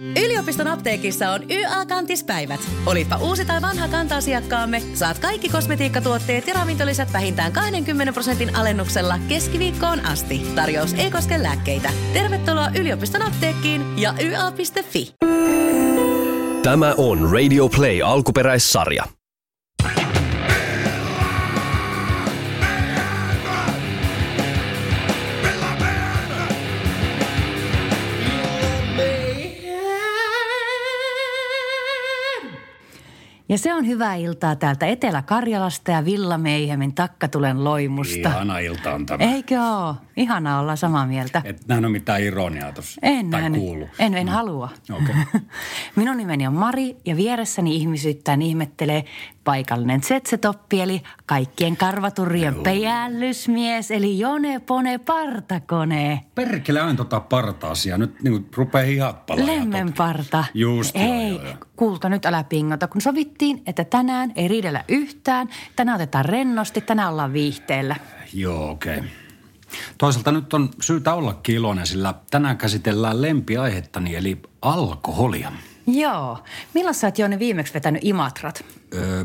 Yliopiston apteekissa on YA-kantispäivät. Olipa uusi tai vanha kanta-asiakkaamme, saat kaikki kosmetiikkatuotteet ja ravintolisät vähintään 20 prosentin alennuksella keskiviikkoon asti. Tarjous ei koske lääkkeitä. Tervetuloa yliopiston apteekkiin ja YA.fi. Tämä on Radio Play alkuperäissarja. Ja se on hyvää iltaa täältä Etelä-Karjalasta ja Villameihemin takkatulen loimusta. Ihana ilta on tämä. Eikö oo? Ihana olla samaa mieltä. Et nähnyt mitään ironiaa tuossa. En tai nähnyt. kuulu. En, en halua. Okei. Minun nimeni on Mari ja vieressäni ihmisyyttään ihmettelee paikallinen tsetsetoppi eli kaikkien karvaturien päällysmies eli Jone Pone Partakone. Perkele aina tota parta-asiaa. Nyt niin rupeaa hihat palaa. Lemmenparta. Just Ei, joo, joo. kuulka nyt älä pingota, kun sovittiin, että tänään ei riidellä yhtään. Tänään otetaan rennosti, tänään ollaan viihteellä. Joo, okei. Okay. Toisaalta nyt on syytä olla iloinen, sillä tänään käsitellään lempiaihettani eli alkoholia. Joo. Milloin sä oot Jone viimeksi vetänyt Imatrat? Öö,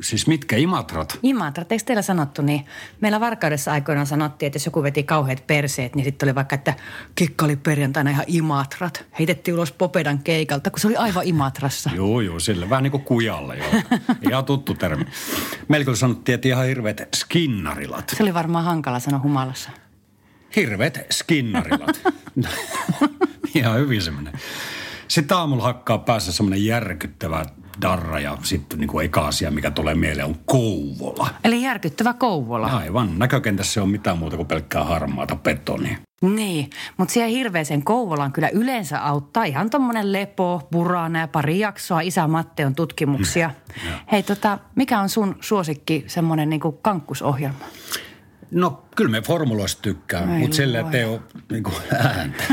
siis mitkä imatrat? Imatrat, eikö teillä sanottu niin? Meillä Varkaudessa aikoinaan sanottiin, että jos joku veti kauheat perseet, niin sitten oli vaikka, että kikka oli perjantaina ihan Imatrat. Heitettiin ulos Popedan keikalta, kun se oli aivan Imatrassa. Joo, joo, sillä vähän niin kuin kujalle joo. Ihan tuttu termi. Meillä kyllä sanottiin, että ihan hirveät skinnarilat. Se oli varmaan hankala sanoa humalassa. Hirveät skinnarilat. Ihan hyvin semmoinen. Sitten aamulla hakkaa päässä semmoinen järkyttävä darra ja sitten niin kuin eka asia, mikä tulee mieleen, on Kouvola. Eli järkyttävä Kouvola. Aivan. Näkökentässä on mitään muuta kuin pelkkää harmaata betonia. Niin, mutta siellä hirveäseen Kouvolaan kyllä yleensä auttaa ihan tommonen lepo, burana ja pari jaksoa Isä Matteon tutkimuksia. Hei tota, mikä on sun suosikki semmonen niinku kankkusohjelma? No, kyllä me formuloista tykkään, Ai mutta sillä ei ole niin kuin ääntä.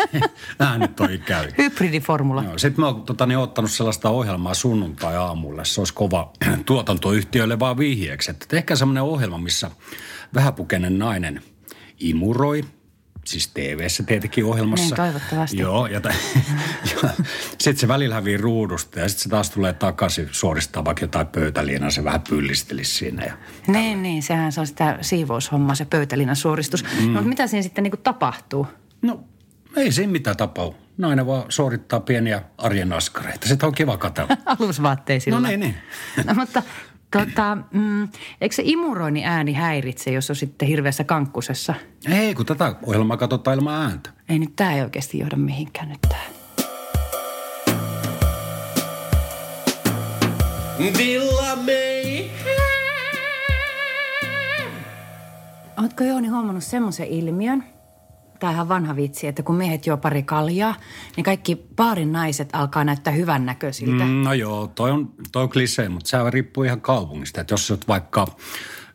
Äänet toi käy. Hybridiformula. Joo, sitten mä oon tota, niin, ottanut sellaista ohjelmaa sunnuntai-aamulle. Se olisi kova tuotantoyhtiöille vaan vihjeeksi. Että ehkä semmoinen ohjelma, missä vähäpukeinen nainen imuroi, siis TV-ssä tietenkin ohjelmassa. Niin, toivottavasti. Joo, ja, ja sitten se välillä hävii ruudusta ja sitten se taas tulee takaisin suoristaa vaikka jotain pöytäliinaa, se vähän pyllistelisi siinä. Ja Niin, niin, sehän se on sitä siivoushommaa, se pöytälinnan suoristus. Mm. No, mutta mitä siinä sitten niinku tapahtuu? No, ei siinä mitään tapau. Nainen vaan suorittaa pieniä arjen askareita. Sitä on kiva katsella. Alusvaatteisilla. No niin, niin. No, mutta tota, mm, eikö se imuroinnin ääni häiritse, jos on sitten hirveässä kankkusessa? Ei, kun tätä ohjelmaa katsotaan ilman ääntä. Ei nyt, tämä ei oikeasti johda mihinkään nyt tää. Villa May. Ootko Jooni huomannut semmoisen ilmiön, tämä on vanha vitsi, että kun miehet juo pari kaljaa, niin kaikki baarin naiset alkaa näyttää hyvännäköisiltä. Mm. No joo, toi on, toi on klisee, mutta se riippuu ihan kaupungista. Että jos oot vaikka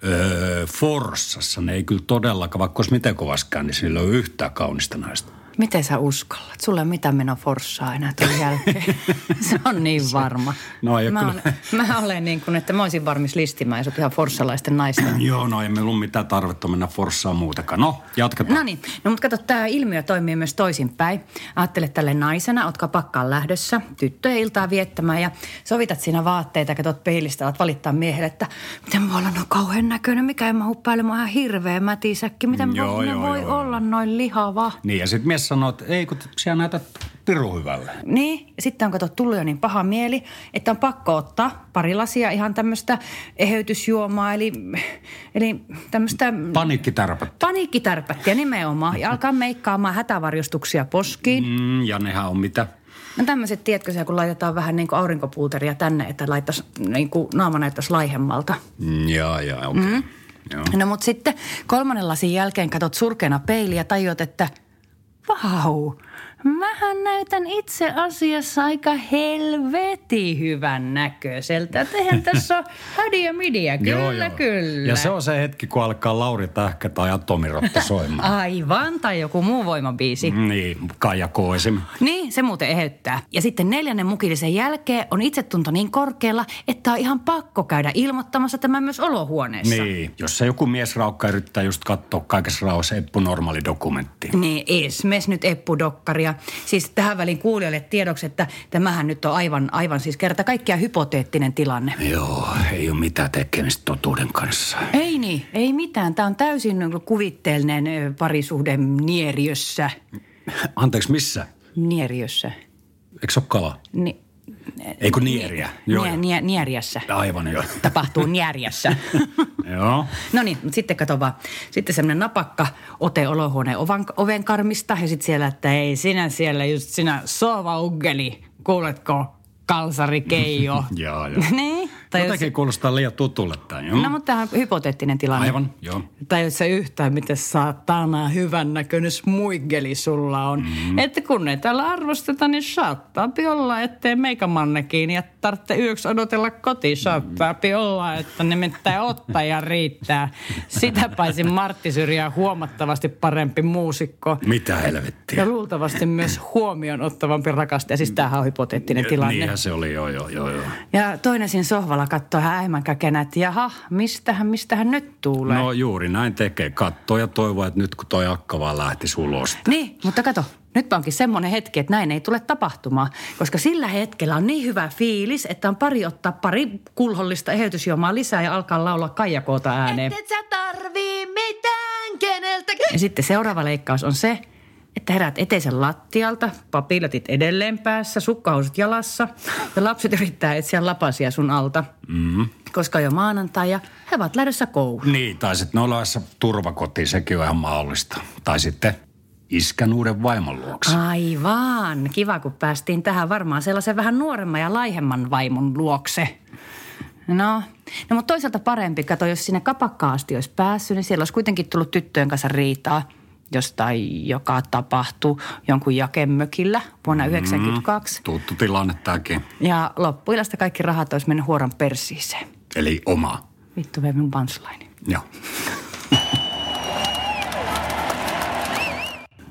öö, Forssassa, niin ei kyllä todellakaan, vaikka olisi miten kovaskään, niin sillä ole yhtään kaunista naista. Miten sä uskallat? Sulla ei ole mitään menoa forssaa enää tuon jälkeen. se on niin varma. No ei mä, kyllä. olen, mä olen niin kuin, että mä olisin varmis listimään, jos ihan forssalaisten naisten. Joo, no ei meillä ole mitään tarvetta mennä Forssaan muutakaan. No, jatketaan. No niin, no mutta kato, tämä ilmiö toimii myös toisinpäin. Ajattele tälle naisena, ootko pakkaan lähdössä, tyttöjen iltaa viettämään ja sovitat siinä vaatteita ja katsot peilistä, alat valittaa miehelle, että miten mä olla noin kauhean näköinen, mikä ei mä oon ihan hirveä mätisäkki, miten Joo, voi, joo, voi joo. olla noin lihava. Niin, ja sitten mies sanoo, että ei, kun siellä näytät piru hyvälle. Niin, sitten on kato tullut jo niin paha mieli, että on pakko ottaa pari lasia ihan tämmöistä eheytysjuomaa, eli, eli tämmöistä Paniikkitärpät. paniikkitärpättiä nimenomaan. Ja alkaa meikkaamaan hätävarjostuksia poskiin. Mm, ja nehän on mitä? No tämmöiset, tiedätkö se, kun laitetaan vähän niin kuin aurinkopuuteria tänne, että laittaisi, niin kuin naama näyttäisi laihemmalta. Mm, joo, joo, okei. Okay. Mm. Joo. No mutta sitten kolmannen lasin jälkeen katot surkeana peiliä ja tajuat, että Wow. Mähän näytän itse asiassa aika helvetin hyvän näköiseltä. Että eihän tässä ole hädiä midiä, kyllä, kyllä. Ja se on se hetki, kun alkaa Lauri Tähkä tai Atomirotta soimaan. Aivan, tai joku muu voimabiisi. niin, Kaija K. esim. Niin, se muuten eheyttää. Ja sitten neljännen mukillisen jälkeen on itsetunto niin korkealla, että on ihan pakko käydä ilmoittamassa tämä myös olohuoneessa. Niin, jos se joku miesraukka yrittää just katsoa kaikessa rauhassa Eppu normaali dokumentti. Niin, esmes nyt Eppu Dokkaria. Ja siis tähän väliin kuulijoille tiedoksi, että tämähän nyt on aivan, aivan siis kerta kaikkiaan hypoteettinen tilanne. Joo, ei ole mitään tekemistä totuuden kanssa. Ei niin, ei mitään. Tämä on täysin kuvitteellinen parisuhde nieriössä. Anteeksi, missä? Nieriössä. Eikö se ole kala? Ni, Ei kun nieriä. Joo, nie, nie, nieriässä. Aivan joo. Tapahtuu nieriässä. joo. No niin, mutta sitten kato vaan. Sitten semmoinen napakka ote olohuoneen oven, oven karmista ja sitten siellä, että ei sinä siellä just sinä sova uggeli, kuuletko kalsari Keijo. Joo, joo. niin. Tai jos, Jotenkin kuulostaa liian tutulle tämä. Joo. no mutta tämä on hypoteettinen tilanne. Aivan, joo. Tai jos se yhtään, miten saatana hyvän näköinen smuiggeli sulla on. Mm. Että kun ei täällä arvosteta, niin saattaa olla, ettei meikämannekin ja tarvitse yöksi odotella kotiin. Saattaa olla, että nimittäin ottaja riittää. Sitä paitsi Martti Syrjä on huomattavasti parempi muusikko. Mitä helvettiä? Ja luultavasti myös huomioon ottavampi rakastaja. Siis tämähän on hypoteettinen tilanne. Niinhän se oli, joo, joo, joo. joo. Ja toinen siinä sohvalla katsoo hän äimän käkenä, että jaha, mistähän, mistähän nyt tulee. No juuri näin tekee. Kattoo ja toivoo, että nyt kun toi akka vaan lähtisi ulos. Niin, mutta kato, nyt onkin semmoinen hetki, että näin ei tule tapahtumaan. Koska sillä hetkellä on niin hyvä fiilis, että on pari ottaa pari kulhollista eheytysjuomaa lisää ja alkaa laulaa Kaijakoota ääneen. Et sä tarvii mitään keneltäkään. Ja sitten seuraava leikkaus on se, että herät eteisen lattialta, papilatit edelleen päässä, sukkahousut jalassa ja lapset yrittää etsiä lapasia sun alta. Mm. Koska on jo maanantai ja he ovat lähdössä kouluun. Niin, tai sitten nolaessa turvakotiin, sekin on ihan mahdollista. Tai sitten iskän uuden vaimon luokse. Aivan. Kiva, kun päästiin tähän varmaan sellaisen vähän nuoremman ja laihemman vaimon luokse. No, no mutta toisaalta parempi, kato, jos sinne kapakkaasti olisi päässyt, niin siellä olisi kuitenkin tullut tyttöjen kanssa riitaa jostain, joka tapahtui jonkun jakemökillä vuonna 1992. Tuttu tilanne tämäkin. Ja loppuilasta kaikki rahat olisi mennyt huoran persiiseen. Eli oma. Vittu vei minun punchline. Joo.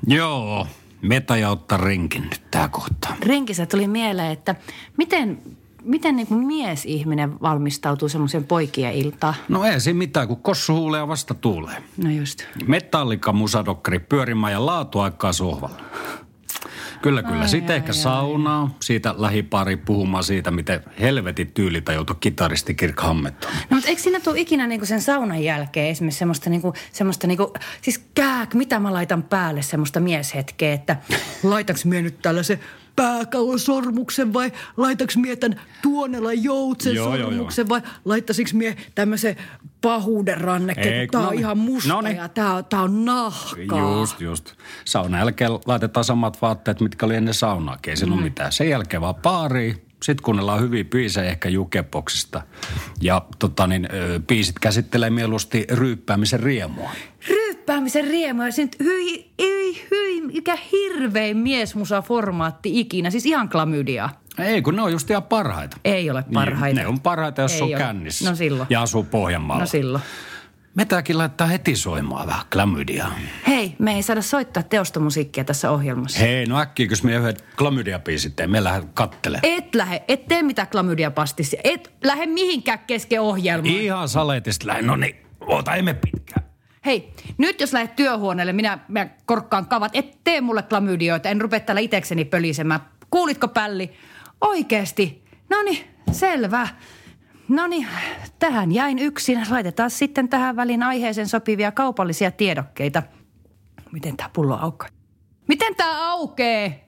Joo, meta ottaa rinkin nyt tää kohta. Rinkissä tuli mieleen, että miten, miten niin kuin miesihminen valmistautuu semmoiseen poikien iltaan? No ei siinä mitään, kun kossu huulee ja vasta tuulee. No just. Metallika musadokkari pyörimään ja laatuaikaa sohvalla. Kyllä, kyllä. Ai, Sitten ai, ehkä ai. saunaa, siitä lähipari puhumaan siitä, miten helvetin tyylitajuutu kitaristi Kirk Hammett on. No mutta eikö siinä tule ikinä niinku sen saunan jälkeen esimerkiksi semmoista, niinku, semmoista niinku, siis kääk, mitä mä laitan päälle semmoista mieshetkeä, että laitaks mie nyt tällaisen pääkallon sormuksen vai laitaks mie tän tuonella joutsen Joo, joo, sormuksen vai laittasiks mie tämmöisen pahuuden kun tää on niin. ihan musta No niin. ja tää tää on nahkaa. Just, just. Saunan jälkeen laitetaan samat vaatteet, mitkä oli ennen saunaakin. Ei siinä mm. mitään. Sen jälkeen vaan baariin. Sitten kuunnellaan hyviä biisejä ehkä jukeboksista. Ja tota niin, biisit käsittelee mieluusti ryyppäämisen riemua. Ryyppäämisen riemu ja sen hyi, hyi, hyi, mikä hirvein miesmusa-formaatti ikinä, siis ihan klamydia. Ei, kun ne on just ihan parhaita. Ei ole parhaita. Niin, ne on parhaita, jos Ei on ole. kännissä. No silloin. Ja asuu Pohjanmaalla. No silloin. Metäkin laittaa heti soimaan vähän klamydiaa. Hei, me ei saada soittaa teostomusiikkia tässä ohjelmassa. Hei, no äkkiä, kun me yhden klamydiabiisit teen, me lähden kattele. Et lähe, et tee mitään klamydiapastissia. Et lähde mihinkään kesken ohjelmaa. Ihan saletista lähden. No niin, oota, emme pitkään. Hei, nyt jos lähdet työhuoneelle, minä, minä korkkaan kavat. Et tee mulle klamydioita, en rupea täällä itekseni pölisemään. Kuulitko Pälli? Oikeesti? No niin, selvä. No niin, tähän jäin yksin. Laitetaan sitten tähän väliin aiheeseen sopivia kaupallisia tiedokkeita. Miten tää pullo aukaa? Miten tää aukee?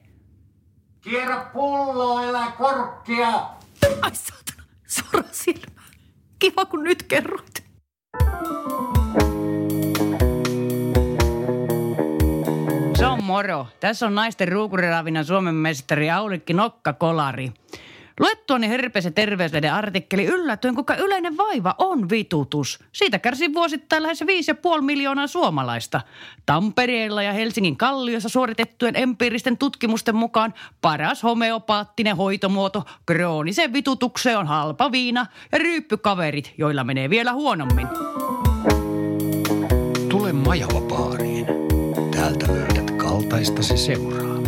Kierrä pulloa, elä korkkia! Ai saatana, suora silmä. Kiva kun nyt kerroit. Moro. Tässä on naisten ruukuriravinnan Suomen mestari Aulikki Nokka-Kolari. Luettuani herpes- ja terveyslehden artikkeli yllätyin, kuinka yleinen vaiva on vitutus. Siitä kärsii vuosittain lähes 5,5 miljoonaa suomalaista. Tampereella ja Helsingin Kalliossa suoritettujen empiiristen tutkimusten mukaan paras homeopaattinen hoitomuoto krooniseen vitutukseen on halpa viina ja ryyppykaverit, joilla menee vielä huonommin. Tule Majava baariin. Täältä löydät kaltaistasi seuraa.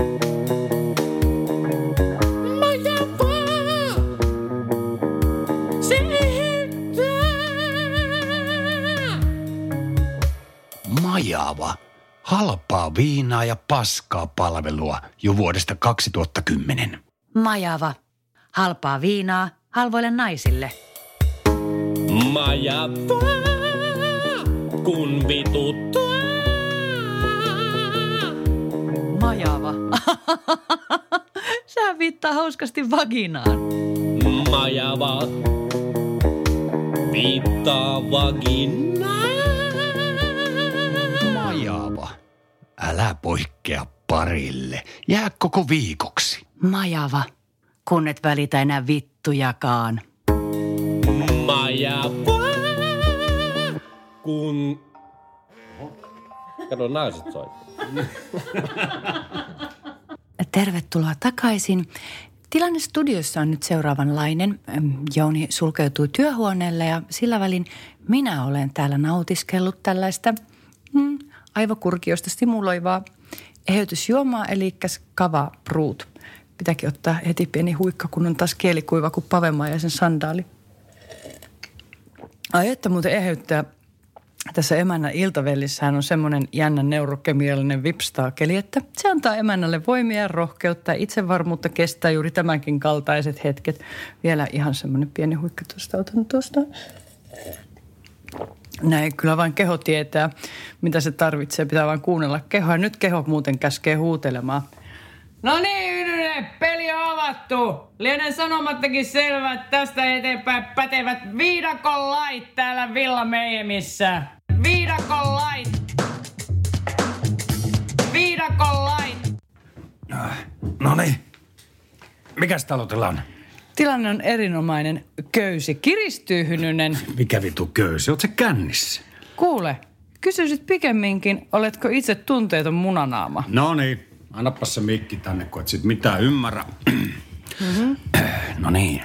Majava. Halpaa halpaa viinaa ja paskaa palvelua jo vuodesta 2010. Majava. Halpaa viinaa halvoille naisille. Majava, kun vituttaa. Majava. Sä viittaa hauskasti vaginaan. Majava, viittaa vaginaa. Majava. Älä poikkea parille. Jää koko viikoksi. Majava. Kun et välitä enää vittujakaan. Majava, kun... Kato, naiset soittaa. Tervetuloa takaisin. Tilanne studiossa on nyt seuraavanlainen. Jouni sulkeutui työhuoneelle ja sillä välin minä olen täällä nautiskellut tällaista mm, aivokurkiosta stimuloivaa eheytysjuomaa, eli kava brut. Pitääkin ottaa heti pieni huikka, kun on taas kielikuiva kuin pavemaa ja sen sandaali. Ai että muuten eheyttää. Tässä emännän iltavellissähän on semmoinen jännä neurokemiallinen vipstaakeli, että se antaa emännälle voimia rohkeutta ja itsevarmuutta kestää juuri tämänkin kaltaiset hetket. Vielä ihan semmoinen pieni huikka tuosta, otan tuosta. Näin, kyllä vain keho tietää, mitä se tarvitsee. Pitää vain kuunnella kehoa. Nyt keho muuten käskee huutelemaan. No niin, peli on avattu. Lienen sanomattakin selvä, että tästä eteenpäin pätevät viidakon lait täällä Villa Meijemissä. Viidakon lait. Viidakon lait. No niin. Mikäs talotila on? Tilanne on erinomainen. Köysi kiristyy, Hynynen. Mikä vitu köysi? Oot se kännissä? Kuule, kysyisit pikemminkin, oletko itse tunteeton munanaama? No niin. Annapas se mikki tänne, kun et sit mitään ymmärrä. Mm-hmm. No niin.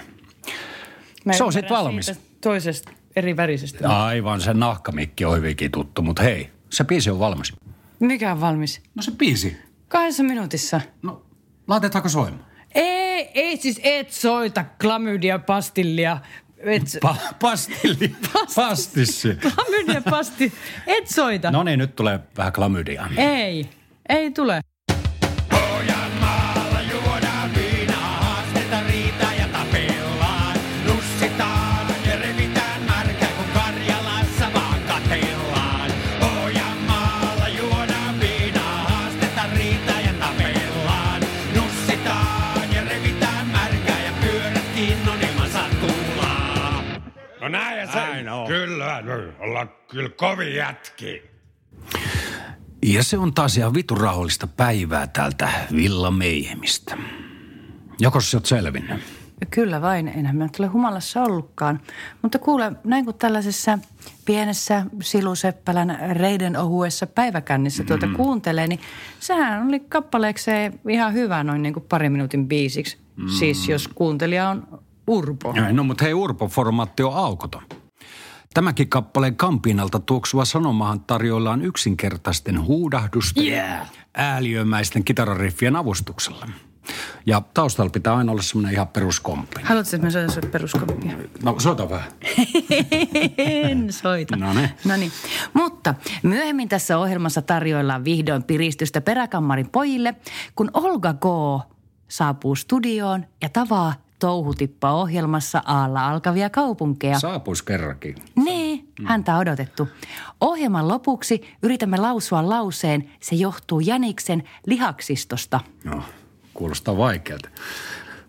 Mä Se on sit valmis. Toisesta eri värisestä. Aivan, se nahkamikki on hyvinkin tuttu, mutta hei, se biisi on valmis. Mikä on valmis? No se biisi. Kahdessa minuutissa. No, laitetaanko soimaan? Ei, ei siis et soita klamydia pastillia. Et, Pa- pastilli. Pastissi. klamydia pasti. Et soita. No niin, nyt tulee vähän klamydia. Ei, ei tule. Näin on. Kyllä, no, ollaan kyllä kovin jätki. Ja se on taas ihan vitun rauhallista päivää täältä Villa Meihemistä. Joko sä oot selvinnyt? Kyllä vain, enhän mä nyt ole humalassa ollutkaan. Mutta kuule, näin kuin tällaisessa pienessä siluseppälän reiden ohuessa päiväkännissä tuota Mm-hmm. kuuntelee, niin sehän oli kappaleekseen ihan hyvä noin niin kuin parin minuutin biisiksi. Mm. Siis jos kuuntelija on urpo. No mutta hei, Urpo-formaatti on aukoton. Tämäkin kappaleen kampinalta tuoksuva sanomahan tarjoillaan yksinkertaisten huudahdusten Yeah. ääliömäisten kitarariffien avustuksella. Ja taustalla pitää aina olla semmoinen ihan peruskomppi. Haluatko, että mä soitan sulle peruskoppia? No soita vähän. En soita. No niin. No niin. Mutta myöhemmin tässä ohjelmassa tarjoillaan vihdoin piristystä peräkammarin pojille, kun Olga K. saapuu studioon ja tavaa touhutippa ohjelmassa Aalla alkavia kaupunkeja. Saapuis kerrankin. Nee, häntä on odotettu. Ohjelman lopuksi yritämme lausua lauseen, se johtuu Janiksen lihaksistosta. No, kuulostaa vaikealta.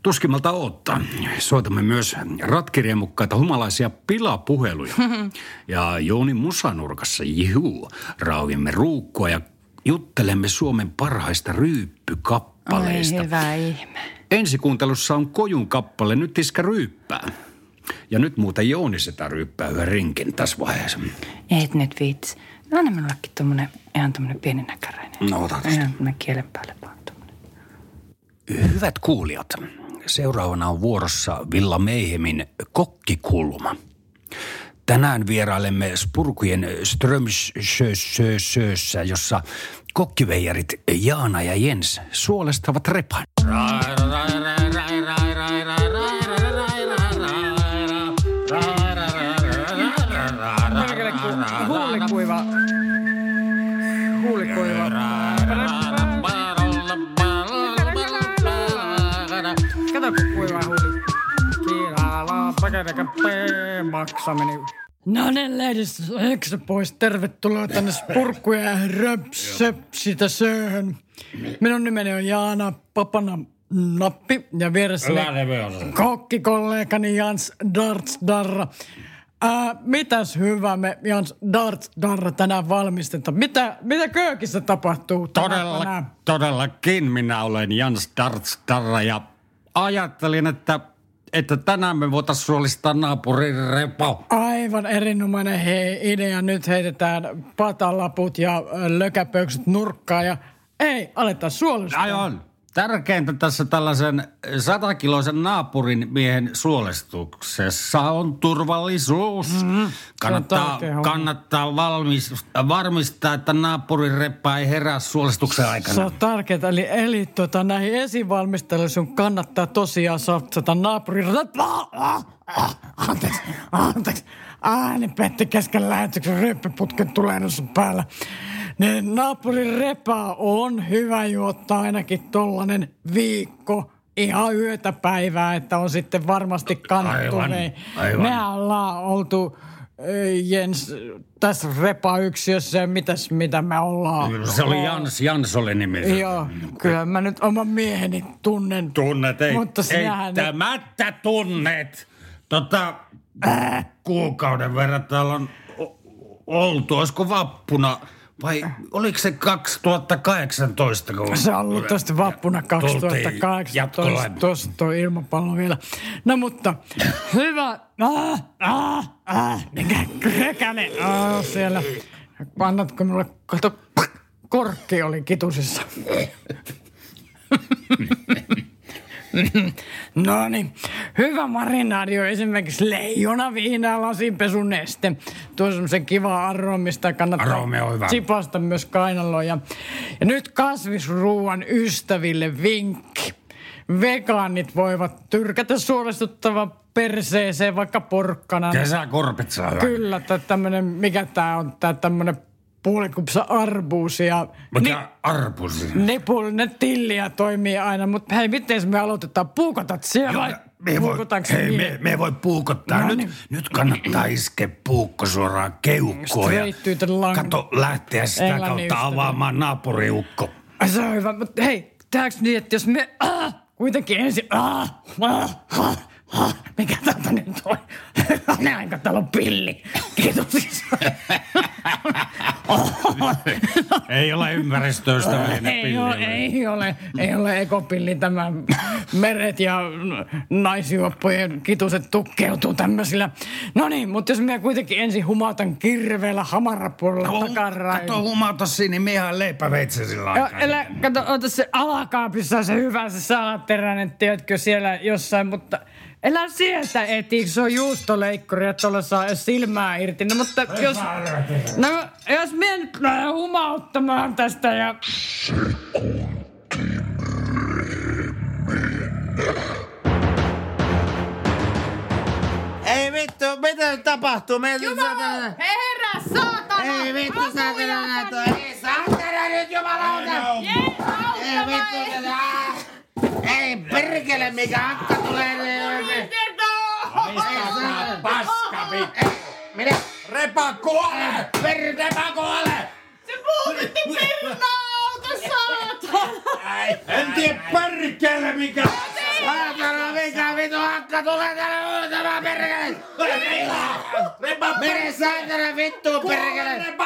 Tuskimmalta ottaa. Soitamme myös ratkiriemukkaita humalaisia pilapuheluja. ja Jouni Musanurkassa, jihuu, rauhimme ruukkua ja juttelemme Suomen parhaista ryyppykappaleista. Ai hyvä ihme. Ensikuuntelussa on Kojun kappale Nyt iskä ryyppää. Ja nyt muuten Jouni sitä ryyppää yhden rinkin tässä vaiheessa. Et nyt viitsi. No anna minullekin tommonen, ihan tommonen pieni näkäräinen. No, ota tosta. Ihan kielen päälle vaan tommonen. Hyvät kuulijat, seuraavana on vuorossa Villa Meihemin kokkikulma. Tänään vierailemme Spurkujen Strömsössä, jossa Kokkiveijarit Jaana ja Jens suolestavat repan. Kato, kuiva huuli. Kiilaa, maksa meni. No niin, ladies, eksä pois. Tervetuloa tänne Spurkkuja ja Röpsöpsitä söhön. Minun nimeni on Jaana Papana Nappi ja vieressäni on. kokkikollegani Jans Darts Darra. Ää, mitäs hyvä me Jans Darts Darra tänään valmistetaan? Mitä, mitä köökissä tapahtuu Todella, tänään? todellakin minä olen Jans Dartstarra ja ajattelin, että, että tänään me voitaisiin suolistaa naapurin repo. Aivan erinomainen hei, idea. Nyt heitetään patalaput ja lökäpöykset nurkkaan ja ei, aletaan suolustaa. Aivan. Tärkeintä tässä tällaisen satakiloisen naapurin miehen suolestuksessa on turvallisuus. Mm-hmm. Kannattaa, kannattaa valmis, varmistaa, että naapurin reppa ei herää suolestuksen aikana. Se on tärkeää. Eli, eli tota, näihin esivalmisteluihin kannattaa tosiaan satsata naapurin... Ah, ah, ah, Anteeksi, anteeksi. Ääni petti kesken lähetyksen ryppiputken tulehdus päällä. Niin naapurin repaa on hyvä juottaa ainakin tollanen viikko ihan yötä päivää, että on sitten varmasti aivan. Mehän ollaan oltu Jens tässä repa-yksiössä ja mitäs mitä me ollaan. Se oli Jans, Jans oli nimi. Joo, kyllä mä nyt oman mieheni tunnen. Tunnet, ei, Mutta sinähän nyt- eittämättä tunnet. Tota, kuukauden verran täällä on oltu. Olisiko vappuna vai oliko se 2018? Kun Se on ollut tästä vappuna Tultiin 2018. jatkolle. Tuossa tuo ilmapallo vielä. No mutta, hyvä. Ah, ah, ah, mikä krekäne. Ah, siellä. Annatko mulle, kato, korkki oli kitusissa. No niin, hyvä marinaadi on esimerkiksi leijona viinaa lasinpesun neste. Tuo on semmoisen kiva aromista kannattaa Aromi on hyvä. sipasta myös kainaloon. Ja, ja nyt kasvisruuan ystäville vinkki. Vegaanit voivat tyrkätä suolestuttava perseeseen vaikka porkkana. Kesäkorpit saa hyvä. Kyllä, tai tämmönen, mikä tää on, tää tämmönen puolikupsa arbuusi ja Mutta ni, arpusi. nipul, ne tilliä toimii aina, mutta hei, miten me aloitetaan? Puukotat siellä vai me ei voi, hei, me, me ei voi puukottaa. No nyt, niin. nyt kannattaa iskeä puukko suoraan keukkoon. ja lung. Kato, lähteä sitä Englannin kautta ystävä. avaamaan naapuriukko. Se on hyvä, mutta hei, tehdäänkö niin, että jos me ah, kuitenkin ensin ah, ah, ah, mikä täältä nyt on? Ne aika täällä on pilli. Kiitos. Ei ole ympäristöystävällinen ei, pilli. ole, ei ole, ei ole ekopilli tämä meret ja naisjuoppojen kituset tukkeutuu tämmöisillä. No niin, mutta jos minä kuitenkin ensin humautan kirveellä hamarapuolella takarain. Kato humauta siinä, niin me ihan leipäveitse sillä Ja, aikaa. elä, kato, ota se alakaapissa se hyvä se salateräinen, tiedätkö, siellä jossain, mutta elä sieltä eti, se on juustoleikkuri, että tuolla saa silmää irti. No mutta jos, no, jos minä nyt lähden humauttamaan tästä ja... Ei vittu, mitä nyt tapahtuu? Meiltä Jumala, herra saatana! Ei vittu, saatana näitä. Ei saatana nyt, jumalauta! Ei vittu, tätä. Ei perkele, mikä akka tulee. Ei saatana. Paska vittu. Ei, Minä, Repa kuole! perkele kuole! En tiedä perkele mikä. Saatana, mikä vittu akka tulee tänne huutamaan perkele! Repa Mene saatana vittu perkele! Repa!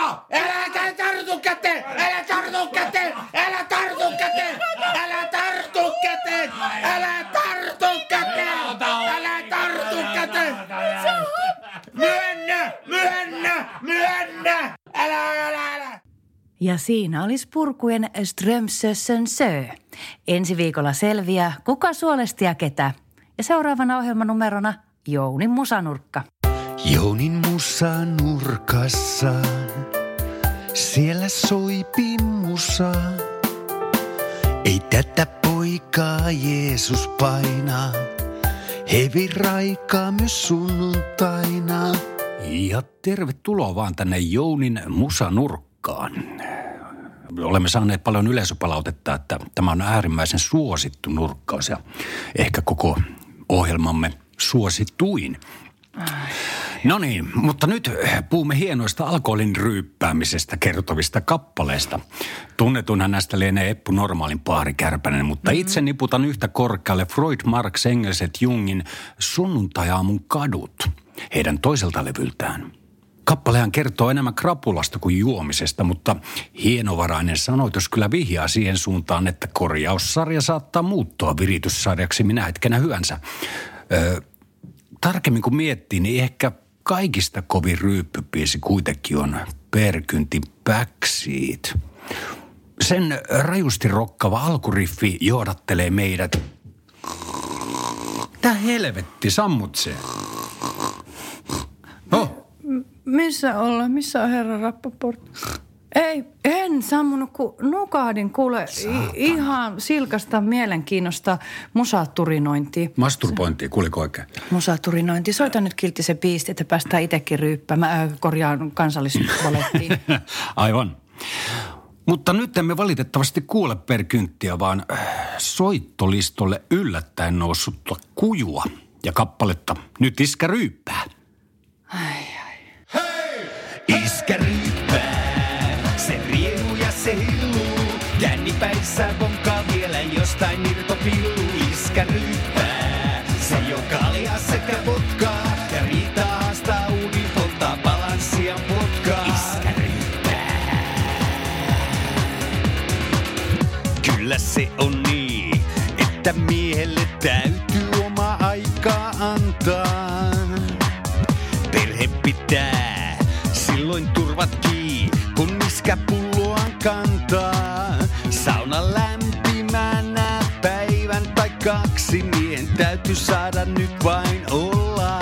Ja siinä olisi purkujen Strömsössön sö. Ensi viikolla selviää, kuka suolesti ja ketä. Ja seuraavana ohjelmanumerona Jounin musanurkka. Jounin musa nurkassa, siellä soi pimmusa. Ei tätä poikaa Jeesus painaa, hevi raikaa myös sunnuntaina. Ja tervetuloa vaan tänne Jounin musanurkkaan. Olemme saaneet paljon yleisöpalautetta, että tämä on äärimmäisen suosittu nurkkaus ja ehkä koko ohjelmamme suosituin. No niin, mutta nyt puhumme hienoista alkoholin ryyppäämisestä kertovista kappaleista. Tunnetunhan näistä lienee Eppu Normaalin Paari Kärpänen, mutta itse niputan yhtä korkealle Freud, Marx, Engelset, Jungin Sunnuntajaamun kadut heidän toiselta levyltään. Kappalehan kertoo enemmän krapulasta kuin juomisesta, mutta hienovarainen sanoitus kyllä vihjaa siihen suuntaan, että korjaussarja saattaa muuttua virityssarjaksi minä hetkenä hyvänsä. Öö, tarkemmin kun miettii, niin ehkä kaikista kovin ryyppypiisi kuitenkin on Perkynti Backseat. Sen rajusti rokkava alkuriffi johdattelee meidät. Tää helvetti, sammut se. Oh, Missä ollaan? Missä on herra Rappaport? Ei, en sammunut, kun nukahdin kuule i- ihan silkasta mielenkiinnosta musaturinointia. masturbointi, kuuliko oikein? Musaturinointi. Soita nyt kiltti se biisti, että päästään itsekin ryyppäämään, äh, korjaan kansallisvalettiin. Aivan. Mutta nyt emme valitettavasti kuule perkynttiä, vaan äh, soittolistolle yllättäen noussutta kujua ja kappaletta Nyt iskä ryyppää. Iskä Kännipäissä vonkaa vielä jostain irtopillu. Iskä ryyppää, se jo kaljaa sekä potkaa. Ja riitaa haastaa uudin polttaa balanssia potkaa. Iskä ryyppää. Kyllä se on niin, että miehelle täytyy oma aikaa antaa. Perhe pitää silloin turvat kiinni, kun iskä pulloaan kantaa. Täytyy saada nyt vain olla.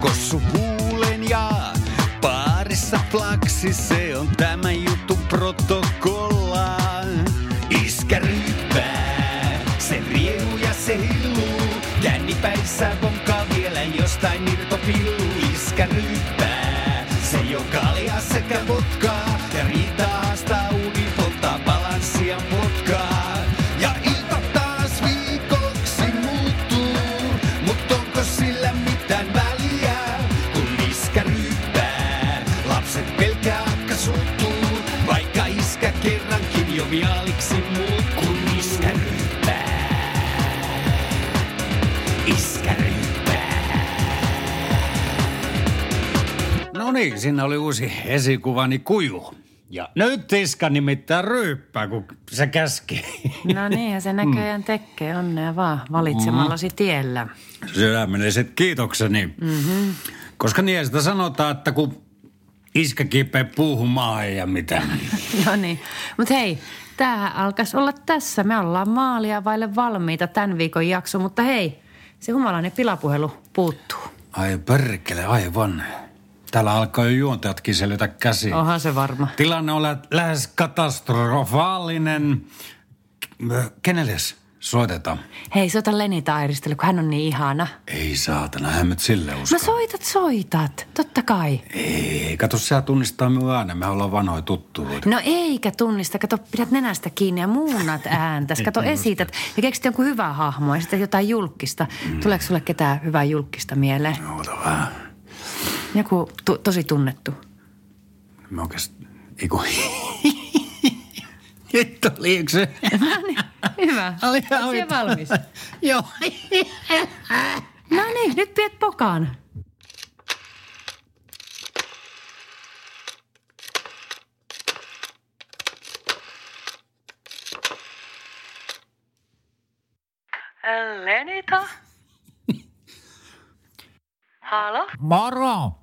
Kossu huulen ja baarissa flaksi, niin, siinä oli uusi esikuvani kuju. Ja nyt iska nimittäin ryyppää, kun se käski. No niin, se näköjään tekee. Onnea vaan valitsemallasi tiellä. Sydämelliset kiitokseni. Mm-hmm. Koska niin sitä sanotaan, että kun iskä kipeä puuhun maahan ja mitä. No niin, mutta hei, tämähän alkaisi olla tässä. Me ollaan maalia vaille valmiita tämän viikon jakso, mutta hei, se humalainen pilapuhelu puuttuu. Ai perkele, aivan. Täällä alkaa jo juontajat kiselytä käsiin. Onhan se varma. Tilanne on lä- lähes katastrofaalinen. Ö, Kenelles soitetaan? Hei, soita Leni Tairistelle, kun hän on niin ihana. Ei saatana, hän nyt sille usko. No soitat, soitat. Totta kai. Ei, kato, sä tunnistaa minun äänen. Me ollaan vanhoja tuttuja. No eikä tunnista. Kato, pidät nenästä kiinni ja muunnat ääntäs. Kato, esität ja keksit jonkun hyvää hahmoa ja sitten jotain julkista. Tuleeko sulle ketään hyvää julkista mieleen? Oota vähän. Joku tu- tosi tunnettu. Mä oikeesti... Eiku... Nyt oli yksi. Hyvä. Oli Oletko valmis? Joo. No niin, nyt piet pokaan. Lenita? Halo? Moro!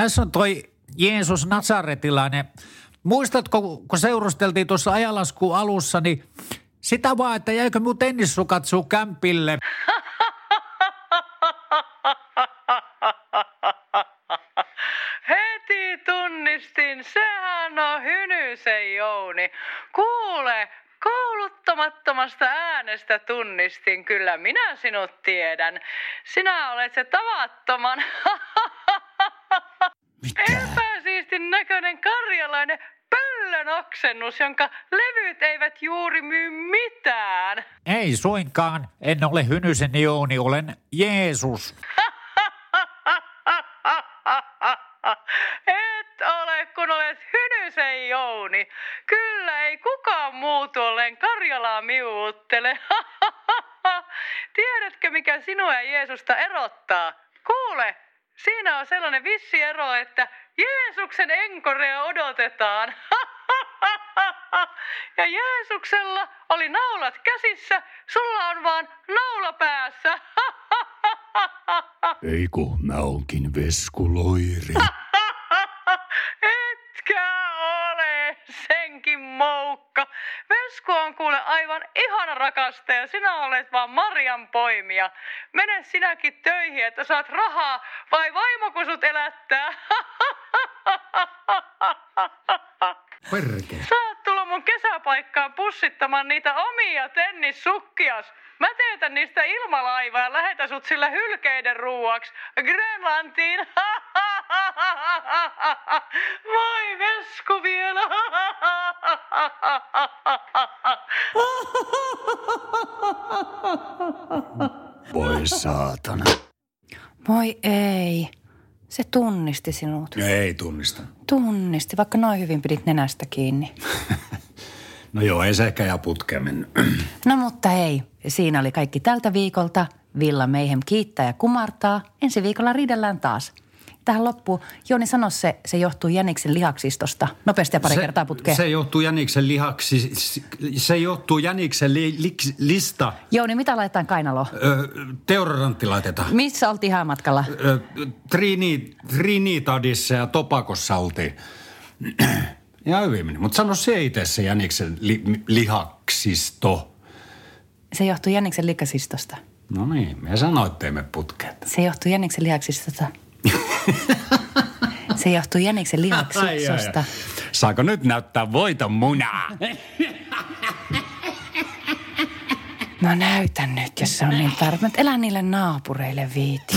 Tässä on toi Jeesus Nazaretilainen. Muistatko, kun seurusteltiin tuossa ajalaskuun alussa, niin sitä vaan, että jäikö mun tennissukat suu kämpille. Heti tunnistin, sehän on Hynysen Jouni. Kuule, kouluttamattomasta äänestä tunnistin, kyllä minä sinut tiedän. Sinä olet se tavattoman Mitä? epäsiistin näköinen karjalainen pöllön oksennus, jonka levyt eivät juuri myy mitään. Ei suinkaan. En ole Hynysen Jouni, olen Jeesus. Et ole, kun olet Hynysen Jouni. Kyllä ei kukaan muu tuolleen Karjalaa miuuttele. Tiedätkö, mikä sinua ja Jeesusta erottaa? Kuule, siinä on sellainen vissi ero, että Jeesuksen enkorea odotetaan. Ja Jeesuksella oli naulat käsissä, sulla on vaan naula päässä. Ei kun mä onkin veskuloiri. Kuule aivan ihana rakastaja. Sinä olet vaan Marian poimia. Mene sinäkin töihin, että saat rahaa vai vaimo kun sut elättää. Perkele. Saat tulla mun kesäpaikkaan pussittamaan niitä omia tennissukkias. Mä teetän niistä ilmalaivaa ja lähetän sut sillä hylkeiden ruuaksi Grönlantiin. Voi vesku vielä. Voi saatana. Voi ei. Se tunnisti sinut. Ei tunnista. Tunnisti, vaikka noin hyvin pidit nenästä kiinni. No joo, ei se ehkä ihan putkeen mennyt. No mutta ei. Siinä oli kaikki tältä viikolta. Villa Meihem kiittää ja kumartaa. Ensi viikolla riidellään taas. Tähän loppuun, Jouni sano se, se johtuu Jäniksen lihaksistosta. Nopeasti ja pari se, kertaa putkeen. Se johtuu Jäniksen lihaksi, se johtuu Jäniksen li, li, lista. Jouni, mitä laitetaan kainaloon? Ö, teodorantti laitetaan. Missä oltiin häämatkalla? Ö, Trini, Trinitadissa ja Topakossa oltiin. Ja hyvin meni. Mutta sano se itse se Jäniksen li, lihaksisto. Se johtuu Jäniksen lihaksistosta. No niin, me sanoitte me putkeen. Se johtuu Jäniksen lihaksistosta. Se johtuu Jäniksen lihaksistosta. Saako nyt näyttää voiton munaa? No näytän nyt, jos se on niin tarpeen. Elä niille naapureille viiti.